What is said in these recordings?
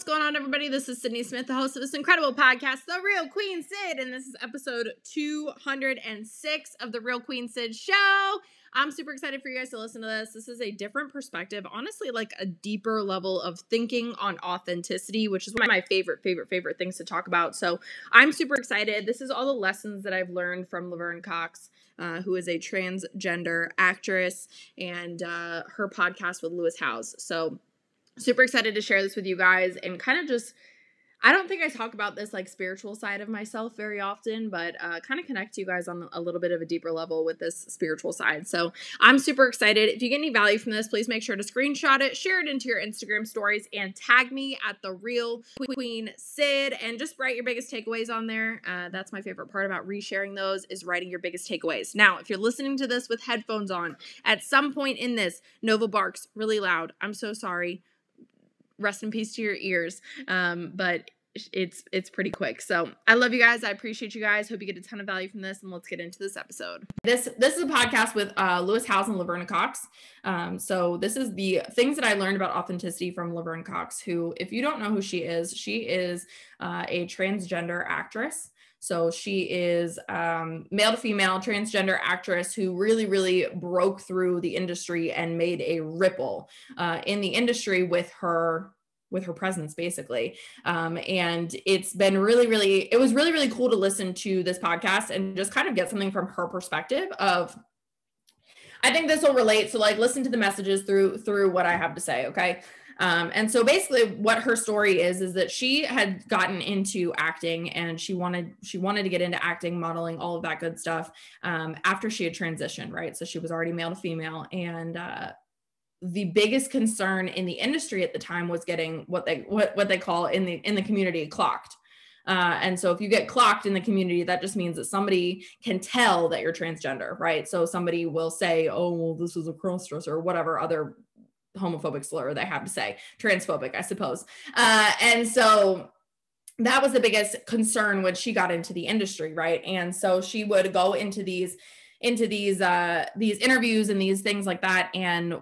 what's going on, everybody? This is Sydney Smith, the host of this incredible podcast, The Real Queen Syd, and this is episode 206 of The Real Queen Syd Show. I'm super excited for you guys to listen to this. This is a different perspective, honestly, like a deeper level of thinking on authenticity, which is one of my favorite, favorite, favorite things to talk about. So I'm super excited. This is all the lessons that I've learned from Laverne Cox. Uh, who is a transgender actress and uh, her podcast with Lewis Howes. So super excited to share this with you guys and kind of just I don't think I talk about this like spiritual side of myself very often, but uh, kind of connect you guys on a little bit of a deeper level with this spiritual side. So I'm super excited. If you get any value from this, please make sure to screenshot it, share it into your Instagram stories, and tag me at the real Queen Syd, and just write your biggest takeaways on there. Uh, that's my favorite part about resharing those is writing your biggest takeaways. Now, if you're listening to this with headphones on, at some point in this, Nova barks really loud. I'm so sorry rest in peace to your ears. Um, but it's it's pretty quick. So I love you guys. I appreciate you guys. Hope you get a ton of value from this. And let's get into this episode. This this is a podcast with uh, Lewis Howes and Laverne Cox. Um, so this is the things that I learned about authenticity from Laverne Cox. Who, if you don't know who she is, she is uh, a transgender actress. So she is um, male to female transgender actress who really, really broke through the industry and made a ripple uh, in the industry with her with her presence basically. Um, and it's been really really it was really really cool to listen to this podcast and just kind of get something from her perspective of i think this will relate. So like listen to the messages through through what i have to say okay um, and so basically what her story is is that she had gotten into acting and she wanted she wanted to get into acting modeling all of that good stuff um, after she had transitioned right? So she was already male to female. And uh, the biggest concern in the industry at the time was getting what they what, what they call in the in the community clocked. Uh, and so if you get clocked in the community, that just means that somebody can tell that you're transgender, right? So somebody will say, oh, well, this is a cross dresser or whatever other homophobic slur they have to say, transphobic, I suppose. Uh, and so that was the biggest concern when she got into the industry, right? And so she would go into these into these uh these interviews and these things like that and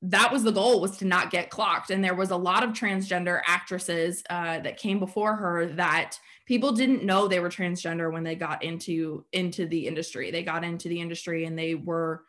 that was the goal was to not get clocked and there was a lot of transgender actresses uh, that came before her that people didn't know they were transgender when they got into into the industry they got into the industry and they were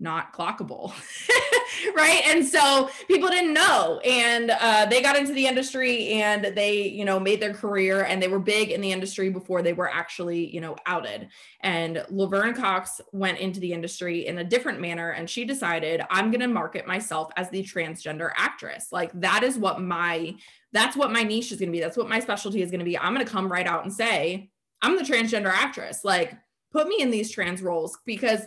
not clockable right? And so people didn't know. And uh, they got into the industry and they you know made their career and they were big in the industry before they were actually you know outed. And laverne cox went into the industry in a different manner and she decided i'm going to market myself as the transgender actress. Like that is what my that's what my niche is going to be. That's what my specialty is going to be. I'm going to come right out and say i'm the transgender actress. Like put me in these trans roles because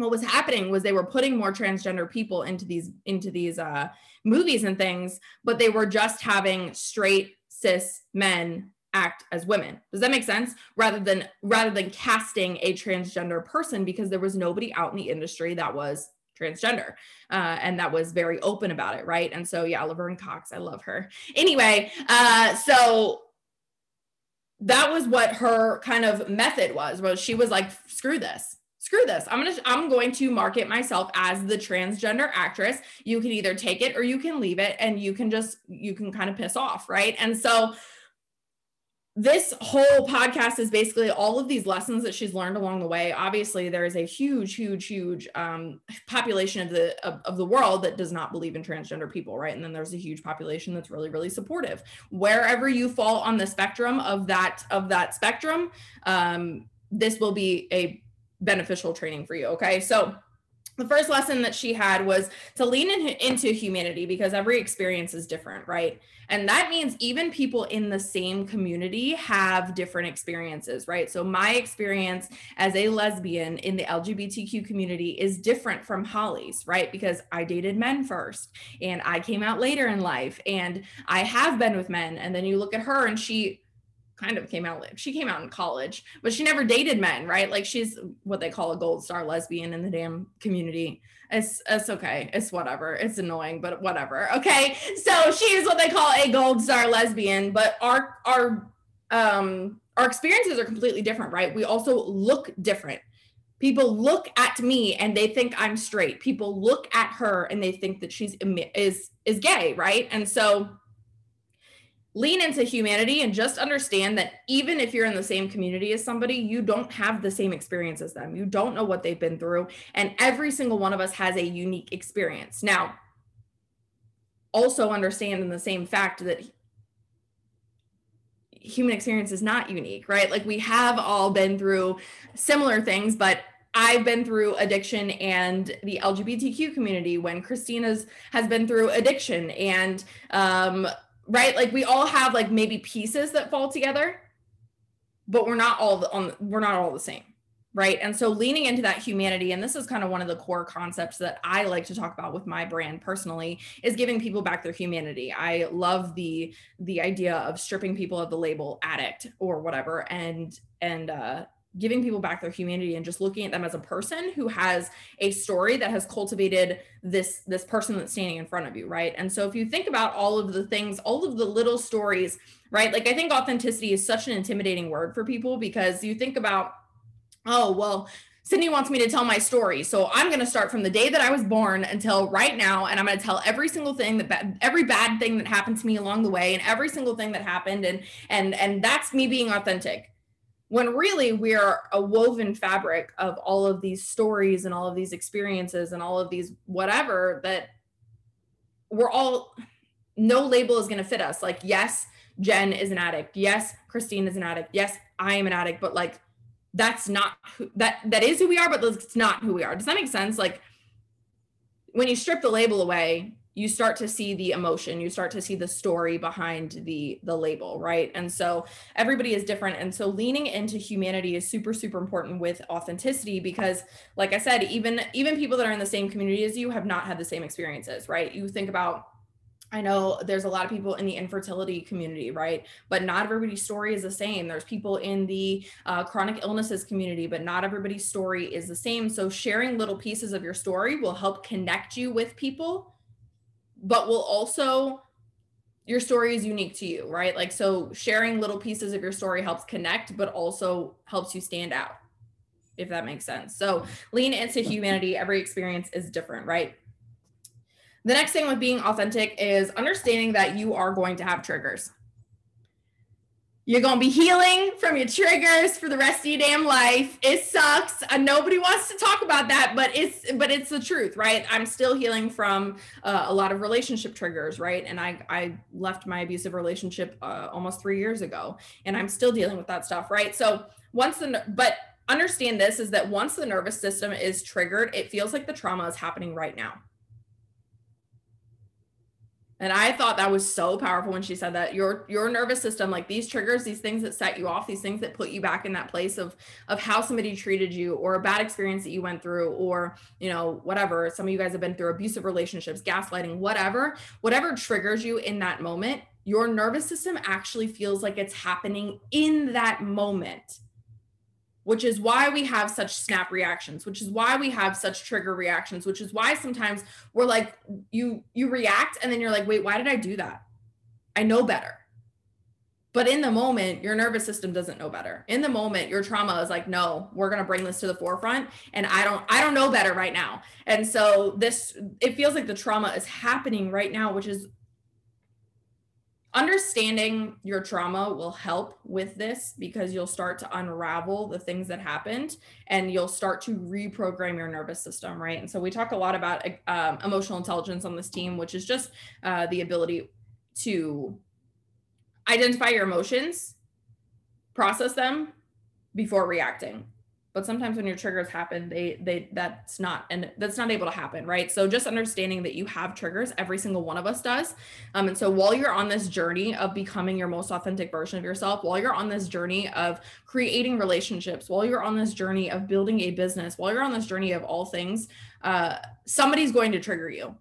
what was happening was they were putting more transgender people into these into these uh, movies and things, but they were just having straight cis men act as women. Does that make sense? Rather than rather than casting a transgender person because there was nobody out in the industry that was transgender uh, and that was very open about it, right? And so yeah, Laverne Cox, I love her. Anyway, uh, so that was what her kind of method was. Was she was like, screw this screw this. I'm gonna i'm going to market myself as the transgender actress. You can either take it or you can leave it and you can just you can kind of piss off right? And so this whole podcast is basically all of these lessons that she's learned along the way. Obviously there is a huge huge huge um, population of the of, of the world that does not believe in transgender people right? And then there's a huge population that's really really supportive. Wherever you fall on the spectrum of that of that spectrum um, this will be a beneficial training for you. Okay. So the first lesson that she had was to lean in, into humanity because every experience is different, right? And that means even people in the same community have different experiences, right? So my experience as a lesbian in the LGBTQ community is different from Holly's, right? Because I dated men first and I came out later in life and I have been with men. And then you look at her and she kind of came out she came out in college but she never dated men right? Like she's what they call a gold star lesbian in the damn community. It's it's okay. It's whatever. It's annoying but whatever okay? So she is what they call a gold star lesbian but our our um our experiences are completely different right? We also look different. People look at me and they think i'm straight. People look at her and they think that she's is is gay right? And so lean into humanity and just understand that even if you're in the same community as somebody, you don't have the same experience as them. You don't know what they've been through. And every single one of us has a unique experience. Now, also understand in the same fact that human experience is not unique, right? Like we have all been through similar things, but I've been through addiction and the LGBTQ community when Christina's has been through addiction and um right? Like we all have like maybe pieces that fall together but we're not all on we're not all the same right? And so leaning into that humanity and this is kind of one of the core concepts that i like to talk about with my brand personally is giving people back their humanity. I love the the idea of stripping people of the label addict or whatever and and uh giving people back their humanity and just looking at them as a person who has a story that has cultivated this this person that's standing in front of you right and so if you think about all of the things all of the little stories right like i think authenticity is such an intimidating word for people because you think about oh well Sydney wants me to tell my story. So I'm going to start from the day that I was born until right now. And I'm going to tell every single thing that, every bad thing that happened to me along the way and every single thing that happened. And, and, and that's me being authentic when really we are a woven fabric of all of these stories and all of these experiences and all of these whatever that we're all no label is going to fit us. Like yes jen is an addict. Yes christine is an addict. Yes i am an addict. But like that's not who, that that is who we are but it's not who we are. Does that make sense? Like when you strip the label away you start to see the emotion you start to see the story behind the the label right and so everybody is different and so leaning into humanity is super super important with authenticity because like i said even even people that are in the same community as you have not had the same experiences right you think about I know there's a lot of people in the infertility community, right? But not everybody's story is the same. There's people in the uh, chronic illnesses community, but not everybody's story is the same. So, sharing little pieces of your story will help connect you with people but will also your story is unique to you, right? Like so sharing little pieces of your story helps connect but also helps you stand out. If that makes sense. So lean into humanity. Every experience is different, right? The next thing with being authentic is understanding that you are going to have triggers. You're gonna be healing from your triggers for the rest of your damn life. It sucks. Uh, nobody wants to talk about that, but it's but it's the truth, right? I'm still healing from uh, a lot of relationship triggers, right? And I I left my abusive relationship uh, almost three years ago, and I'm still dealing with that stuff, right? So once the but understand this is that once the nervous system is triggered, it feels like the trauma is happening right now and I thought that was so powerful when she said that your your nervous system, like these triggers, these things that set you off, these things that put you back in that place of of how somebody treated you or a bad experience that you went through, or you know, whatever. Some of you guys have been through abusive relationships, gaslighting, whatever, whatever triggers you in that moment, your nervous system actually feels like it's happening in that moment which is why we have such snap reactions which is why we have such trigger reactions which is why sometimes we're like you you react and then you're like wait why did i do that? I know better. But in the moment your nervous system doesn't know better. In the moment your trauma is like no we're going to bring this to the forefront and i don't i don't know better right now. And so this it feels like the trauma is happening right now which is understanding your trauma will help with this because you'll start to unravel the things that happened and you'll start to reprogram your nervous system right? And so we talk a lot about um, emotional intelligence on this team which is just uh, the ability to identify your emotions process them before reacting but sometimes when your triggers happen they they that's not and that's not able to happen right? So just understanding that you have triggers every single one of us does. Um, and so while you're on this journey of becoming your most authentic version of yourself while you're on this journey of creating relationships while you're on this journey of building a business while you're on this journey of all things uh, somebody's going to trigger you.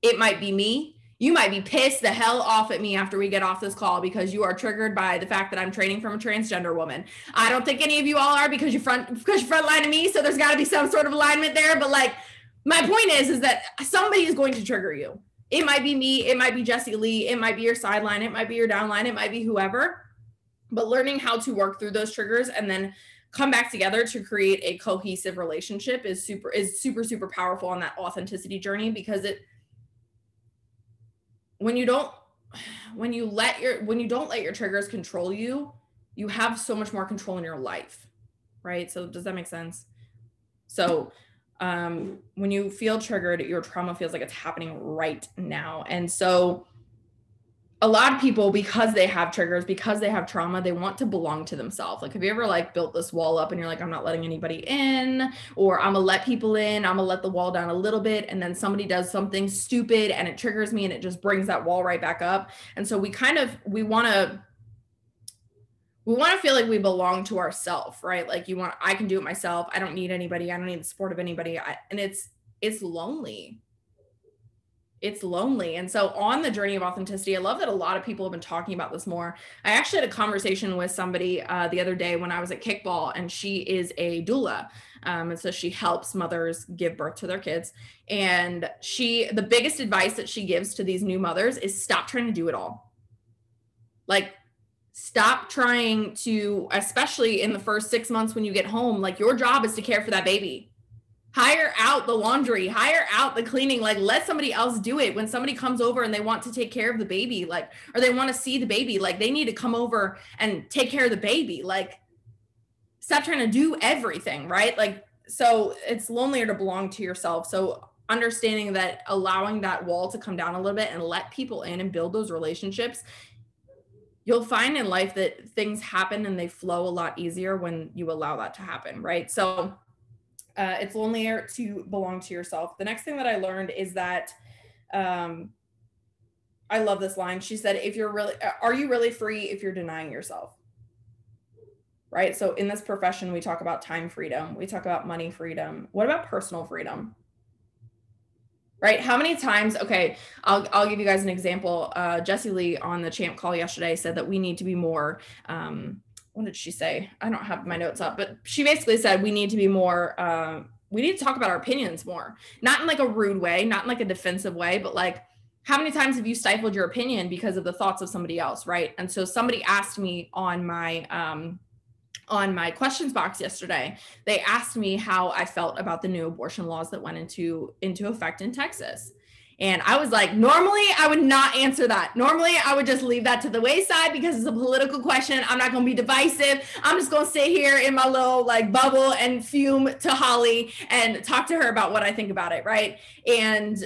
It might be me you might be pissed the hell off at me after we get off this call because you are triggered by the fact that I'm training from a transgender woman. I don't think any of you all are because you're front because you're front line of me, so there's got to be some sort of alignment there. But like, my point is, is that somebody is going to trigger you. It might be me, it might be Jesse Lee, it might be your sideline, it might be your downline, it might be whoever. But learning how to work through those triggers and then come back together to create a cohesive relationship is super is super super powerful on that authenticity journey because it when you don't when you let your when you don't let your triggers control you, you have so much more control in your life. Right? So does that make sense? So um when you feel triggered, your trauma feels like it's happening right now. And so a lot of people because they have triggers because they have trauma they want to belong to themselves. Like have you ever like built this wall up and you're like i'm not letting anybody in or i'm gonna let people in i'm gonna let the wall down a little bit and then somebody does something stupid and it triggers me and it just brings that wall right back up. And so we kind of we want to we want to feel like we belong to ourselves right? Like you want i can do it myself. I don't need anybody. I don't need the support of anybody. I, and it's it's lonely it's lonely. And so on the journey of authenticity, I love that a lot of people have been talking about this more. I actually had a conversation with somebody uh, the other day when I was at kickball, and she is a doula. Um, and so she helps mothers give birth to their kids. And she, the biggest advice that she gives to these new mothers is stop trying to do it all. Like, stop trying to, especially in the first six months when you get home, like your job is to care for that baby hire out the laundry. Hire out the cleaning. Like let somebody else do it. When somebody comes over and they want to take care of the baby like or they want to see the baby like they need to come over and take care of the baby. Like stop trying to do everything right? Like so it's lonelier to belong to yourself. So understanding that allowing that wall to come down a little bit and let people in and build those relationships you'll find in life that things happen and they flow a lot easier when you allow that to happen right? So uh, it's lonelier to belong to yourself. The next thing that I learned is that um, I love this line. She said, if you're really, uh, are you really free if you're denying yourself? Right. So in this profession, we talk about time freedom, we talk about money freedom. What about personal freedom? Right. How many times? Okay. I'll, I'll give you guys an example. Uh, Jesse Lee on the champ call yesterday said that we need to be more, um, what did she say? I don't have my notes up, but she basically said we need to be more uh, we need to talk about our opinions more. Not in like a rude way, not in like a defensive way, but like how many times have you stifled your opinion because of the thoughts of somebody else, right? And so somebody asked me on my um on my questions box yesterday, they asked me how I felt about the new abortion laws that went into into effect in Texas. And I was like, normally I would not answer that. Normally I would just leave that to the wayside because it's a political question. I'm not going to be divisive. I'm just going to sit here in my little like bubble and fume to Holly and talk to her about what I think about it. Right. And,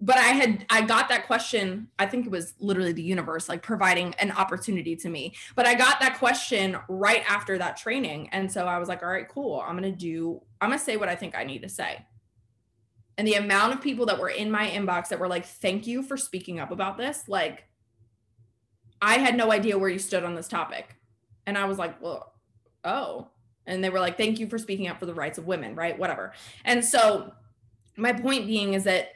but I had, I got that question. I think it was literally the universe like providing an opportunity to me. But I got that question right after that training. And so I was like, all right, cool. I'm going to do, I'm going to say what I think I need to say and the amount of people that were in my inbox that were like thank you for speaking up about this like i had no idea where you stood on this topic. And i was like well oh. And they were like thank you for speaking up for the rights of women right? Whatever. And so my point being is that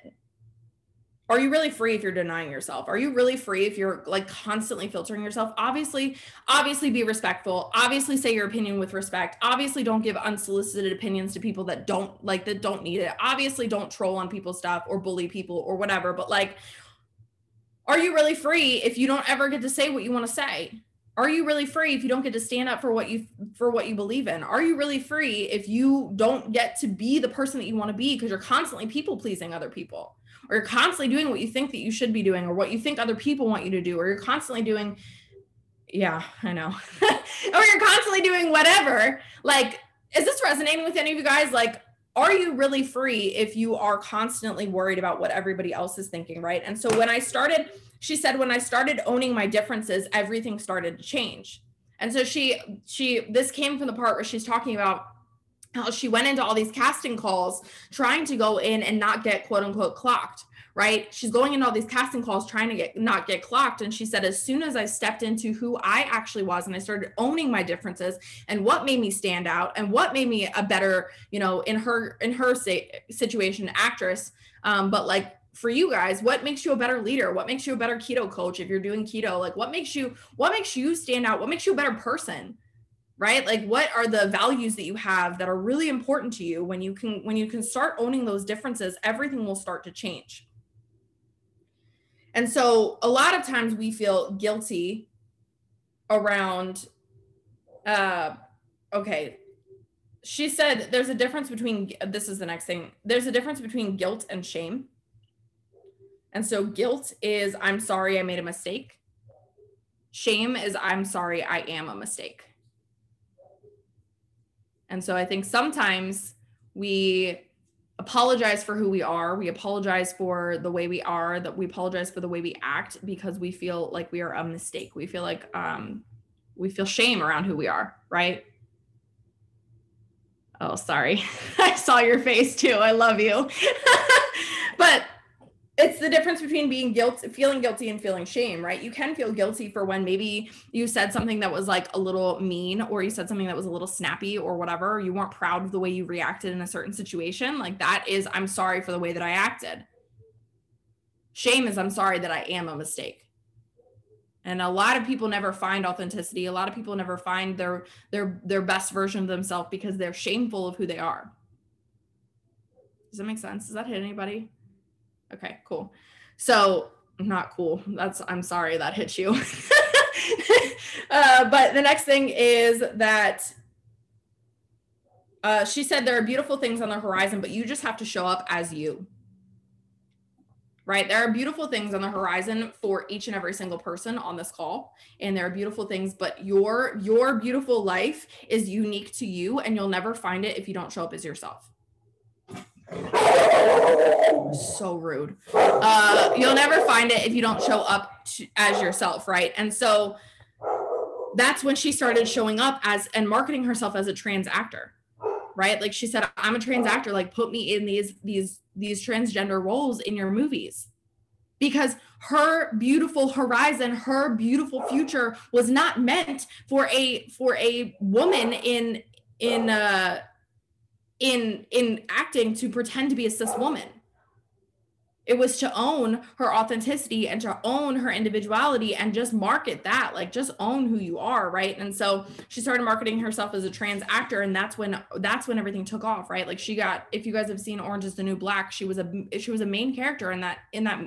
are you really free if you're denying yourself? Are you really free if you're like constantly filtering yourself? Obviously obviously be respectful. Obviously say your opinion with respect. Obviously don't give unsolicited opinions to people that don't like that don't need it. Obviously don't troll on people's stuff or bully people or whatever but like are you really free if you don't ever get to say what you want to say? Are you really free if you don't get to stand up for what you for what you believe in? Are you really free if you don't get to be the person that you want to be because you're constantly people pleasing other people or you're constantly doing what you think that you should be doing or what you think other people want you to do or you're constantly doing yeah i know. Or you're constantly doing whatever. Like is this resonating with any of you guys? Like are you really free if you are constantly worried about what everybody else is thinking right? And so when i started she said when i started owning my differences everything started to change. And so she she this came from the part where she's talking about how she went into all these casting calls trying to go in and not get quote unquote clocked right? She's going into all these casting calls trying to get not get clocked. And she said as soon as i stepped into who i actually was and i started owning my differences and what made me stand out and what made me a better you know in her in her situation actress um, but like for you guys what makes you a better leader? What makes you a better keto coach if you're doing keto? Like what makes you what makes you stand out? What makes you a better person right like what are the values that you have that are really important to you when you can when you can start owning those differences everything will start to change and so a lot of times we feel guilty around uh okay she said there's a difference between this is the next thing there's a difference between guilt and shame And so guilt is I'm sorry I made a mistake. Shame is I'm sorry I am a mistake. And so I think sometimes we apologize for who we are. We apologize for the way we are, that we apologize for the way we act because we feel like we are a mistake. We feel like um we feel shame around who we are, right? Oh, sorry. I saw your face too. I love you. but it's the difference between being guilty feeling guilty and feeling shame right? You can feel guilty for when maybe you said something that was like a little mean or you said something that was a little snappy or whatever. You weren't proud of the way you reacted in a certain situation. Like that is i'm sorry for the way that i acted. Shame is i'm sorry that i am a mistake. And a lot of people never find authenticity. A lot of people never find their their their best version of themselves because they're shameful of who they are. Does that make sense? Does that hit anybody Okay, cool. So not cool. That's I'm sorry that hit you. uh, but the next thing is that uh, she said there are beautiful things on the horizon, but you just have to show up as you. Right? There are beautiful things on the horizon for each and every single person on this call, and there are beautiful things, but your your beautiful life is unique to you, and you'll never find it if you don't show up as yourself so rude. Uh, you'll never find it if you don't show up to, as yourself, right? And so that's when she started showing up as and marketing herself as a trans actor, right? Like she said, I'm a trans actor. Like put me in these these these transgender roles in your movies, because her beautiful horizon, her beautiful future was not meant for a for a woman in in uh in in acting to pretend to be a cis woman. It was to own her authenticity and to own her individuality and just market that like just own who you are right? And so she started marketing herself as a trans actor and that's when that's when everything took off right? Like she got if you guys have seen orange is the new black she was a she was a main character in that in that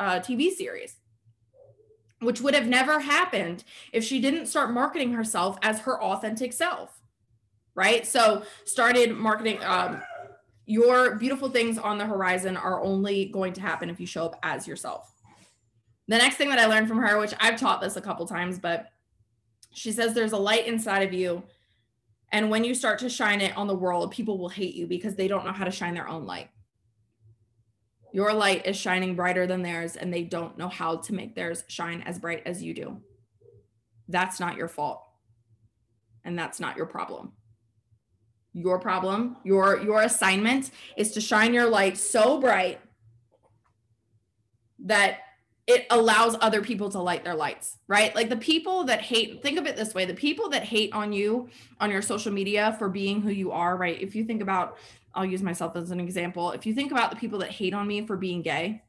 uh, tv series which would have never happened if she didn't start marketing herself as her authentic self right? So started marketing. Um, your beautiful things on the horizon are only going to happen if you show up as yourself. The next thing that I learned from her, which I've taught this a couple times, but she says there's a light inside of you. And when you start to shine it on the world, people will hate you because they don't know how to shine their own light. Your light is shining brighter than theirs, and they don't know how to make theirs shine as bright as you do. That's not your fault. And that's not your problem your problem your your assignment is to shine your light so bright that it allows other people to light their lights right? Like the people that hate think of it this way the people that hate on you on your social media for being who you are right? If you think about i'll use myself as an example if you think about the people that hate on me for being gay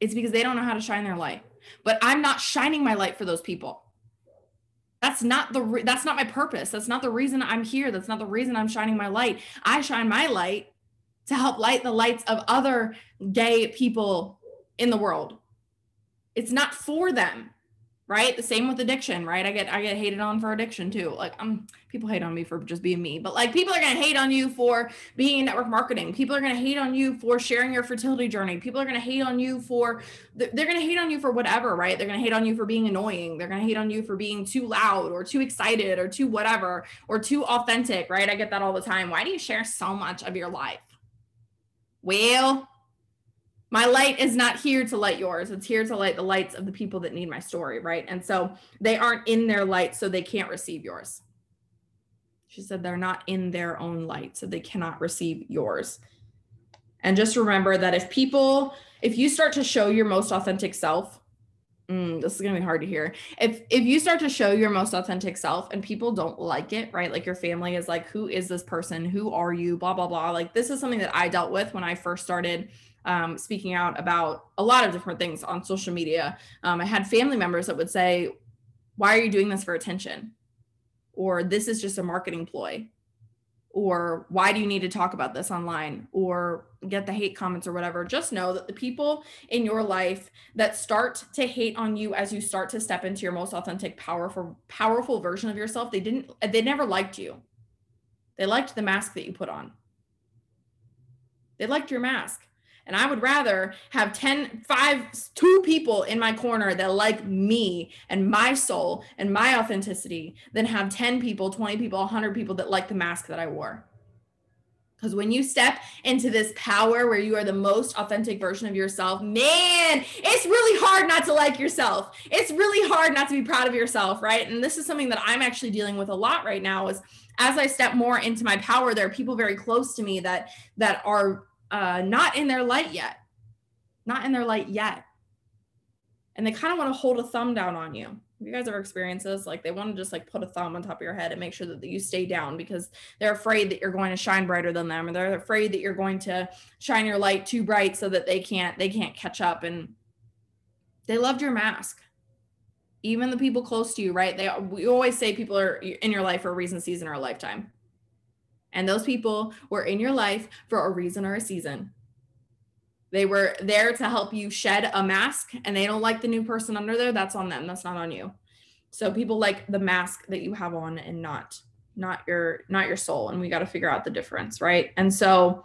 it's because they don't know how to shine their light. But i'm not shining my light for those people that's not the re- that's not my purpose. That's not the reason i'm here. That's not the reason i'm shining my light. I shine my light to help light the lights of other gay people in the world. It's not for them right? The same with addiction right? I get i get hated on for addiction too. Like um people hate on me for just being me but like people are going to hate on you for being in network marketing. People are going to hate on you for sharing your fertility journey. People are going to hate on you for they're going to hate on you for whatever right? They're going to hate on you for being annoying. They're going to hate on you for being too loud or too excited or too whatever or too authentic right? I get that all the time. Why do you share so much of your life? Well my light is not here to light yours. It's here to light the lights of the people that need my story right? And so they aren't in their light so they can't receive yours. She said they're not in their own light so they cannot receive yours. And just remember that if people if you start to show your most authentic self mm, this is to be hard to hear. If if you start to show your most authentic self and people don't like it right? Like your family is like who is this person? Who are you? Blah blah blah. Like this is something that i dealt with when i first started um, speaking out about a lot of different things on social media. Um, I had family members that would say, Why are you doing this for attention? Or this is just a marketing ploy. Or why do you need to talk about this online? Or get the hate comments or whatever. Just know that the people in your life that start to hate on you as you start to step into your most authentic, powerful, powerful version of yourself, they didn't, they never liked you. They liked the mask that you put on. They liked your mask And I would rather have 10, five, two people in my corner that like me and my soul and my authenticity than have 10 people, 20 people, 100 people that like the mask that I wore. Because when you step into this power where you are the most authentic version of yourself, man, it's really hard not to like yourself. It's really hard not to be proud of yourself, right? And this is something that I'm actually dealing with a lot right now is as I step more into my power, there are people very close to me that that are uh, not in their light yet, not in their light yet, and they kind of want to hold a thumb down on you. Have you guys ever experienced this? Like they want to just like put a thumb on top of your head and make sure that you stay down because they're afraid that you're going to shine brighter than them, or they're afraid that you're going to shine your light too bright so that they can't they can't catch up. And they loved your mask even the people close to you, right? They we always say people are in your life for a reason, season, or a lifetime. And those people were in your life for a reason or a season. They were there to help you shed a mask and they don't like the new person under there. That's on them. That's not on you. So people like the mask that you have on and not not your not your soul and we got to figure out the difference, right? And so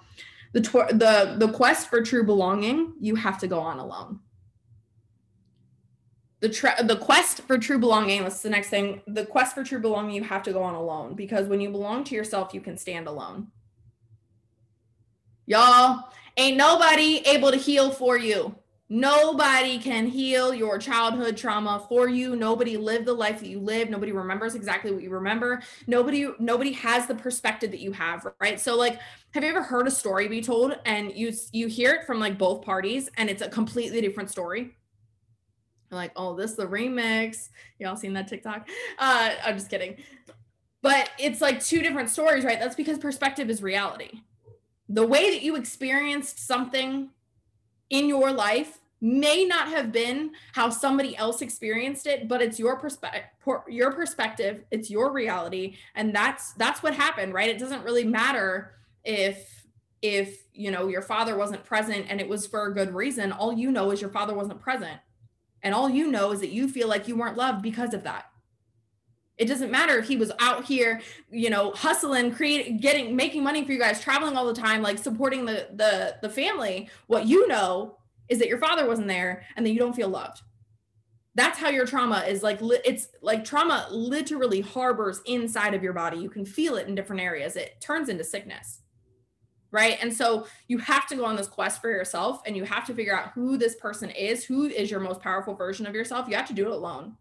the the the quest for true belonging, you have to go on alone the tra- the quest for true belonging that's the next thing the quest for true belonging you have to go on alone because when you belong to yourself you can stand alone. Y'all ain't nobody able to heal for you. Nobody can heal your childhood trauma for you. Nobody lived the life that you live nobody remembers exactly what you remember. Nobody nobody has the perspective that you have right? So like have you ever heard a story be told and you you hear it from like both parties and it's a completely different story like, oh, this is the remix. Y'all seen that TikTok? Uh, I'm just kidding. But it's like two different stories, right? That's because perspective is reality. The way that you experienced something in your life may not have been how somebody else experienced it but it's your perspective your perspective it's your reality and that's that's what happened right it doesn't really matter if if you know your father wasn't present and it was for a good reason all you know is your father wasn't present and all you know is that you feel like you weren't loved because of that. It doesn't matter if he was out here, you know, hustling, creating, getting, making money for you guys, traveling all the time, like supporting the the the family. What you know is that your father wasn't there and that you don't feel loved. That's how your trauma is like it's like trauma literally harbors inside of your body. You can feel it in different areas. It turns into sickness right? And so you have to go on this quest for yourself and you have to figure out who this person is, who is your most powerful version of yourself. You have to do it alone.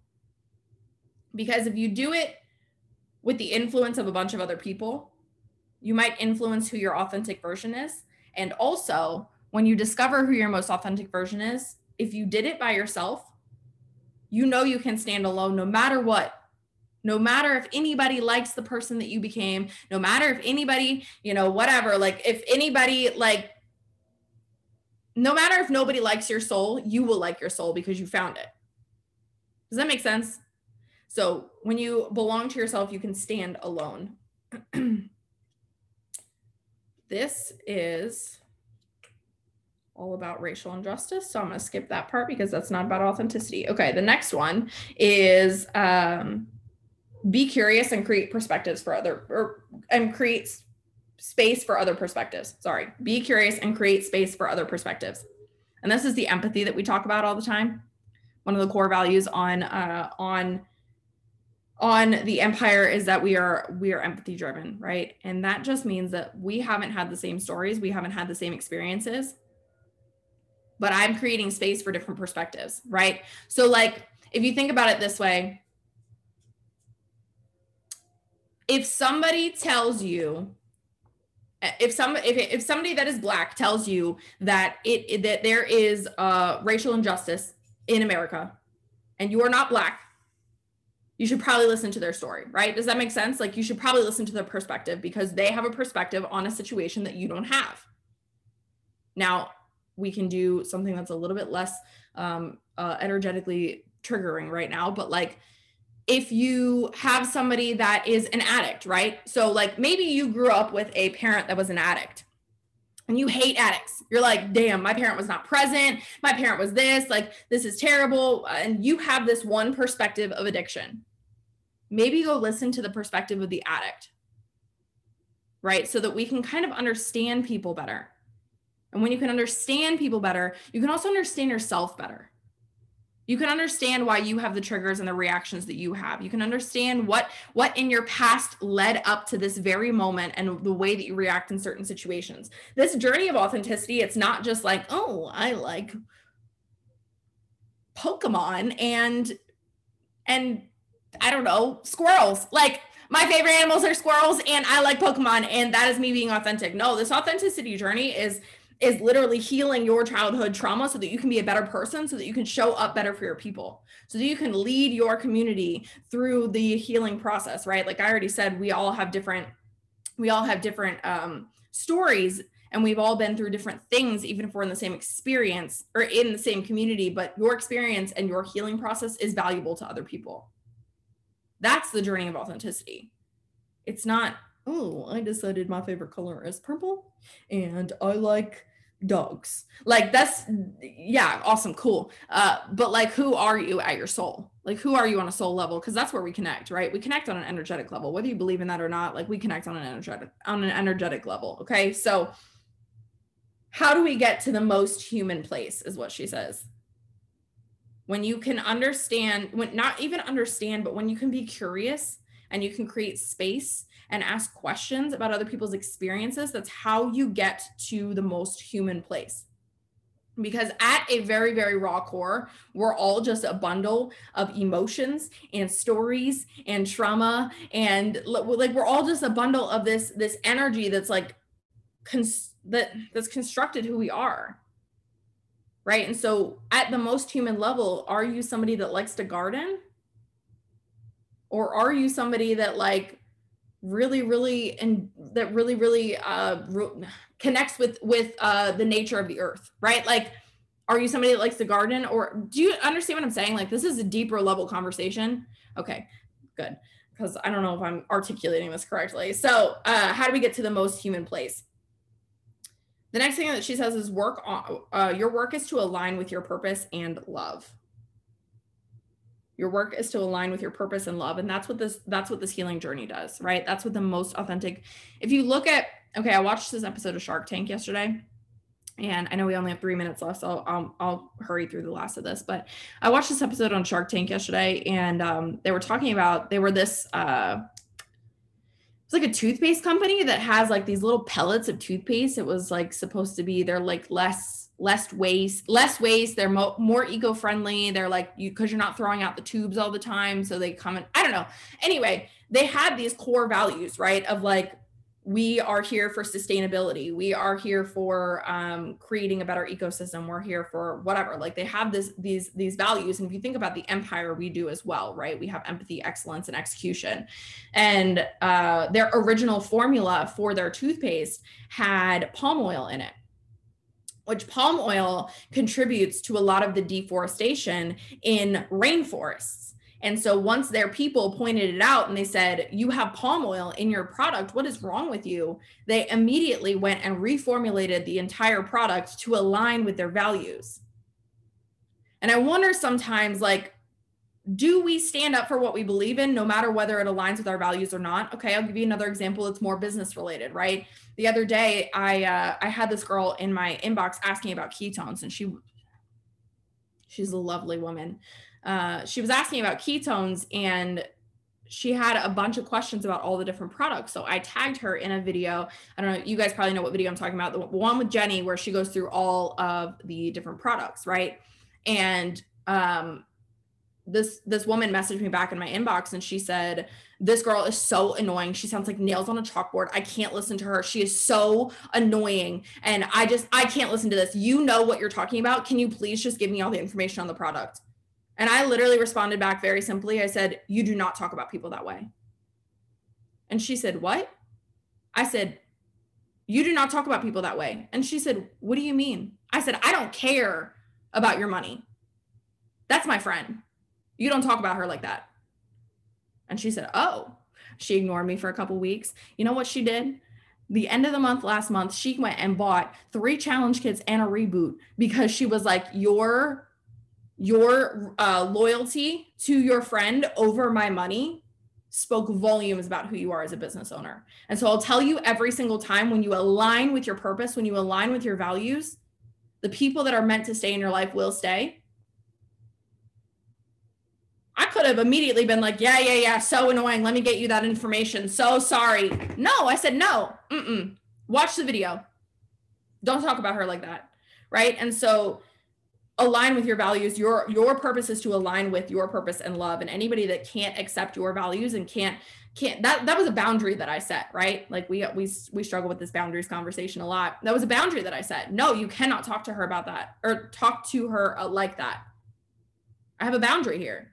Because if you do it with the influence of a bunch of other people, you might influence who your authentic version is. And also, when you discover who your most authentic version is, if you did it by yourself, you know you can stand alone no matter what no matter if anybody likes the person that you became no matter if anybody you know whatever like if anybody like no matter if nobody likes your soul you will like your soul because you found it does that make sense so when you belong to yourself you can stand alone this is all about racial injustice. So I'm going to skip that part because that's not about authenticity. Okay, the next one is um, be curious and create perspectives for other or and create space for other perspectives. Sorry. Be curious and create space for other perspectives. And this is the empathy that we talk about all the time. One of the core values on uh on on the empire is that we are we are empathy driven, right? And that just means that we haven't had the same stories, we haven't had the same experiences. But I'm creating space for different perspectives, right? So like if you think about it this way, if somebody tells you if some if, if somebody that is black tells you that it that there is uh racial injustice in america and you are not black you should probably listen to their story right? Does that make sense? Like you should probably listen to their perspective because they have a perspective on a situation that you don't have. Now we can do something that's a little bit less um, uh, energetically triggering right now but like if you have somebody that is an addict, right? So, like maybe you grew up with a parent that was an addict and you hate addicts. You're like, damn, my parent was not present. My parent was this, like, this is terrible. Uh, and you have this one perspective of addiction. Maybe go listen to the perspective of the addict, right? So that we can kind of understand people better. And when you can understand people better, you can also understand yourself better. You can understand why you have the triggers and the reactions that you have. You can understand what what in your past led up to this very moment and the way that you react in certain situations. This journey of authenticity, it's not just like, "Oh, I like Pokemon and and I don't know, squirrels." Like my favorite animals are squirrels and I like Pokemon and that is me being authentic. No, this authenticity journey is is literally healing your childhood trauma so that you can be a better person so that you can show up better for your people so that you can lead your community through the healing process right? Like i already said we all have different we all have different um, stories and we've all been through different things even if we're in the same experience or in the same community but your experience and your healing process is valuable to other people. That's the journey of authenticity. It's not oh i decided my favorite color is purple and i like dogs. Like that's yeah, awesome, cool. Uh, but like who are you at your soul? Like who are you on a soul level? Because that's where we connect, right? We connect on an energetic level, whether you believe in that or not. Like we connect on an energetic on an energetic level. Okay, so how do we get to the most human place? Is what she says. When you can understand, when not even understand, but when you can be curious and you can create space and ask questions about other people's experiences, that's how you get to the most human place. Because at a very, very raw core, we're all just a bundle of emotions and stories and trauma. And like we're all just a bundle of this, this energy that's like cons- that that's constructed who we are. Right. And so at the most human level, are you somebody that likes to garden? Or are you somebody that like really really and that really really uh connects with with uh the nature of the earth right? Like are you somebody that likes to garden or do you understand what i'm saying? Like this is a deeper level conversation. Okay good because i don't know if i'm articulating this correctly. So uh how do we get to the most human place? The next thing that she says is work on uh, your work is to align with your purpose and love your work is to align with your purpose and love and that's what this that's what this healing journey does right that's what the most authentic if you look at okay i watched this episode of shark tank yesterday and I know we only have three minutes left, so I'll, I'll hurry through the last of this. But I watched this episode on Shark Tank yesterday, and um, they were talking about they were this uh, it's like a toothpaste company that has like these little pellets of toothpaste. It was like supposed to be they're like less less waste less waste. They're mo- more eco-friendly. They're like you because you're not throwing out the tubes all the time so they come in i don't know. Anyway they had these core values right of like we are here for sustainability. We are here for um, creating a better ecosystem. We're here for whatever. Like they have this these these values and if you think about the empire we do as well right? We have empathy excellence and execution. And uh, their original formula for their toothpaste had palm oil in it which palm oil contributes to a lot of the deforestation in rainforests. And so once their people pointed it out and they said, You have palm oil in your product, what is wrong with you? They immediately went and reformulated the entire product to align with their values. And I wonder sometimes, like, do we stand up for what we believe in no matter whether it aligns with our values or not okay i'll give you another example that's more business related right the other day i uh, i had this girl in my inbox asking about ketones and she she's a lovely woman uh, she was asking about ketones and she had a bunch of questions about all the different products. So I tagged her in a video. I don't know, you guys probably know what video I'm talking about. The one with Jenny, where she goes through all of the different products, right? And um, this this woman messaged me back in my inbox and she said this girl is so annoying. She sounds like nails on a chalkboard. I can't listen to her. She is so annoying. And i just i can't listen to this. You know what you're talking about. Can you please just give me all the information on the product? And i literally responded back very simply. I said you do not talk about people that way. And she said what? I said you do not talk about people that way. And she said what do you mean? I said i don't care about your money. That's my friend you don't talk about her like that. And she said, Oh, she ignored me for a couple weeks. You know what she did? The end of the month last month, she went and bought three challenge kits and a reboot because she was like, Your your uh, loyalty to your friend over my money spoke volumes about who you are as a business owner. And so I'll tell you every single time when you align with your purpose, when you align with your values, the people that are meant to stay in your life will stay. I could have immediately been like, yeah, yeah, yeah, so annoying. Let me get you that information. So sorry. No, I said no. Mm-mm. Watch the video. Don't talk about her like that. Right. And so align with your values your your purpose is to align with your purpose and love and anybody that can't accept your values and can't can't that that was a boundary that i set right like we we we struggle with this boundaries conversation a lot that was a boundary that i set no you cannot talk to her about that or talk to her uh, like that i have a boundary here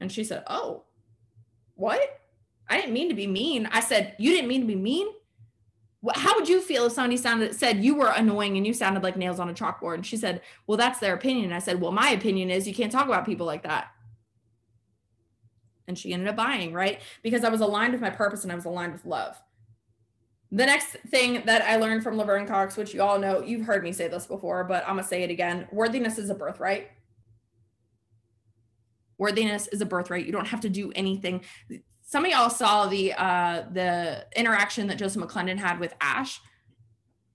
and she said oh what? I didn't mean to be mean. I said you didn't mean to be mean? How would you feel if somebody sounded said you were annoying and you sounded like nails on a chalkboard? And she said well that's their opinion. I said well my opinion is you can't talk about people like that. And she ended up buying right? Because i was aligned with my purpose and i was aligned with love. The next thing that i learned from laverne cox which you all know you've heard me say this before but i'm going to say it again worthiness is a birthright worthiness is a birthright. You don't have to do anything. Some of y'all saw the uh, the interaction that Joseph McClendon had with Ash,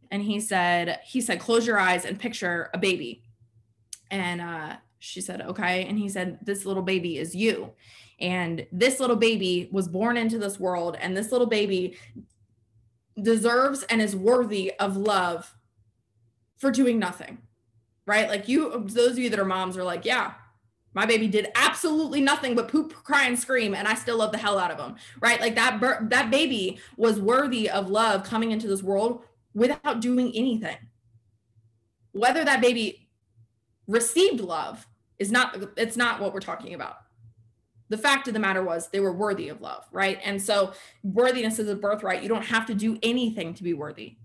and he said he said close your eyes and picture a baby, and uh, she said okay, and he said this little baby is you, and this little baby was born into this world, and this little baby deserves and is worthy of love for doing nothing, right? Like you, those of you that are moms are like, yeah, my baby did absolutely nothing but poop, cry, and scream, and I still love the hell out of him. Right? Like that. that baby was worthy of love coming into this world without doing anything. Whether that baby received love is not. It's not what we're talking about. The fact of the matter was they were worthy of love, right? And so worthiness is a birthright. You don't have to do anything to be worthy.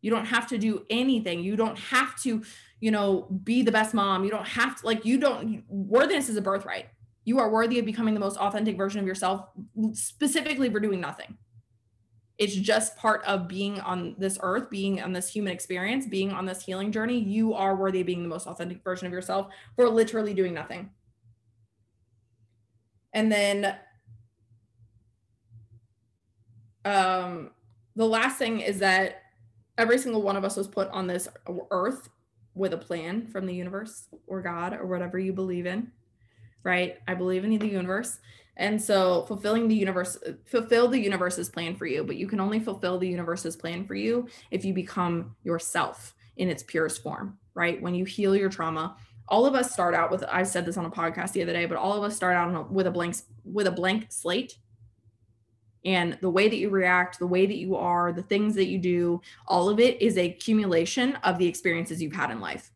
You don't have to do anything. You don't have to you know, be the best mom. You don't have to, like, you don't, worthiness is a birthright. You are worthy of becoming the most authentic version of yourself, specifically for doing nothing. It's just part of being on this earth, being on this human experience, being on this healing journey. You are worthy of being the most authentic version of yourself for literally doing nothing. And then um the last thing is that every single one of us was put on this earth with a plan from the universe or God or whatever you believe in, right? I believe in the universe. And so fulfilling the universe, fulfill the universe's plan for you, but you can only fulfill the universe's plan for you if you become yourself in its purest form, right? When you heal your trauma, all of us start out with, I said this on a podcast the other day, but all of us start out with a blank, with a blank slate and the way that you react the way that you are the things that you do all of it is a accumulation of the experiences you've had in life.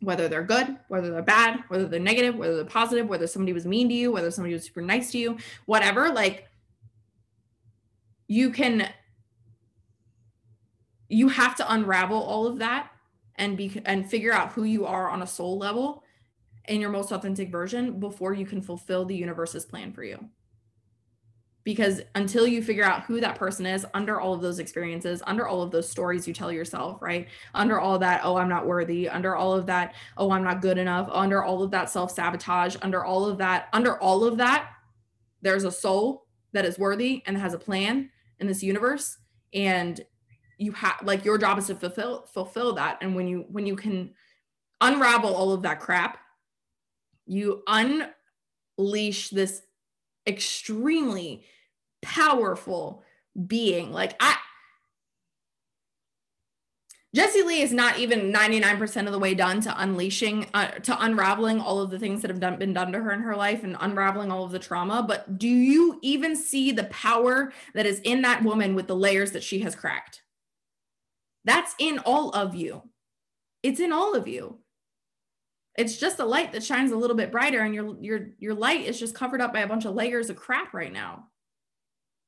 Whether they're good whether they're bad whether they're negative whether they're positive whether somebody was mean to you whether somebody was super nice to you whatever like you can you have to unravel all of that and be and figure out who you are on a soul level in your most authentic version before you can fulfill the universe's plan for you because until you figure out who that person is under all of those experiences under all of those stories you tell yourself right? Under all that oh i'm not worthy under all of that oh i'm not good enough under all of that self-sabotage under all of that under all of that there's a soul that is worthy and has a plan in this universe and you have like your job is to fulfill fulfill that and when you when you can unravel all of that crap you unleash this extremely powerful being. Like I Jessie Lee is not even 99% of the way done to unleashing, uh, to unraveling all of the things that have done, been done to her in her life and unraveling all of the trauma. But do you even see the power that is in that woman with the layers that she has cracked? That's in all of you. It's in all of you it's just a light that shines a little bit brighter and your your your light is just covered up by a bunch of layers of crap right now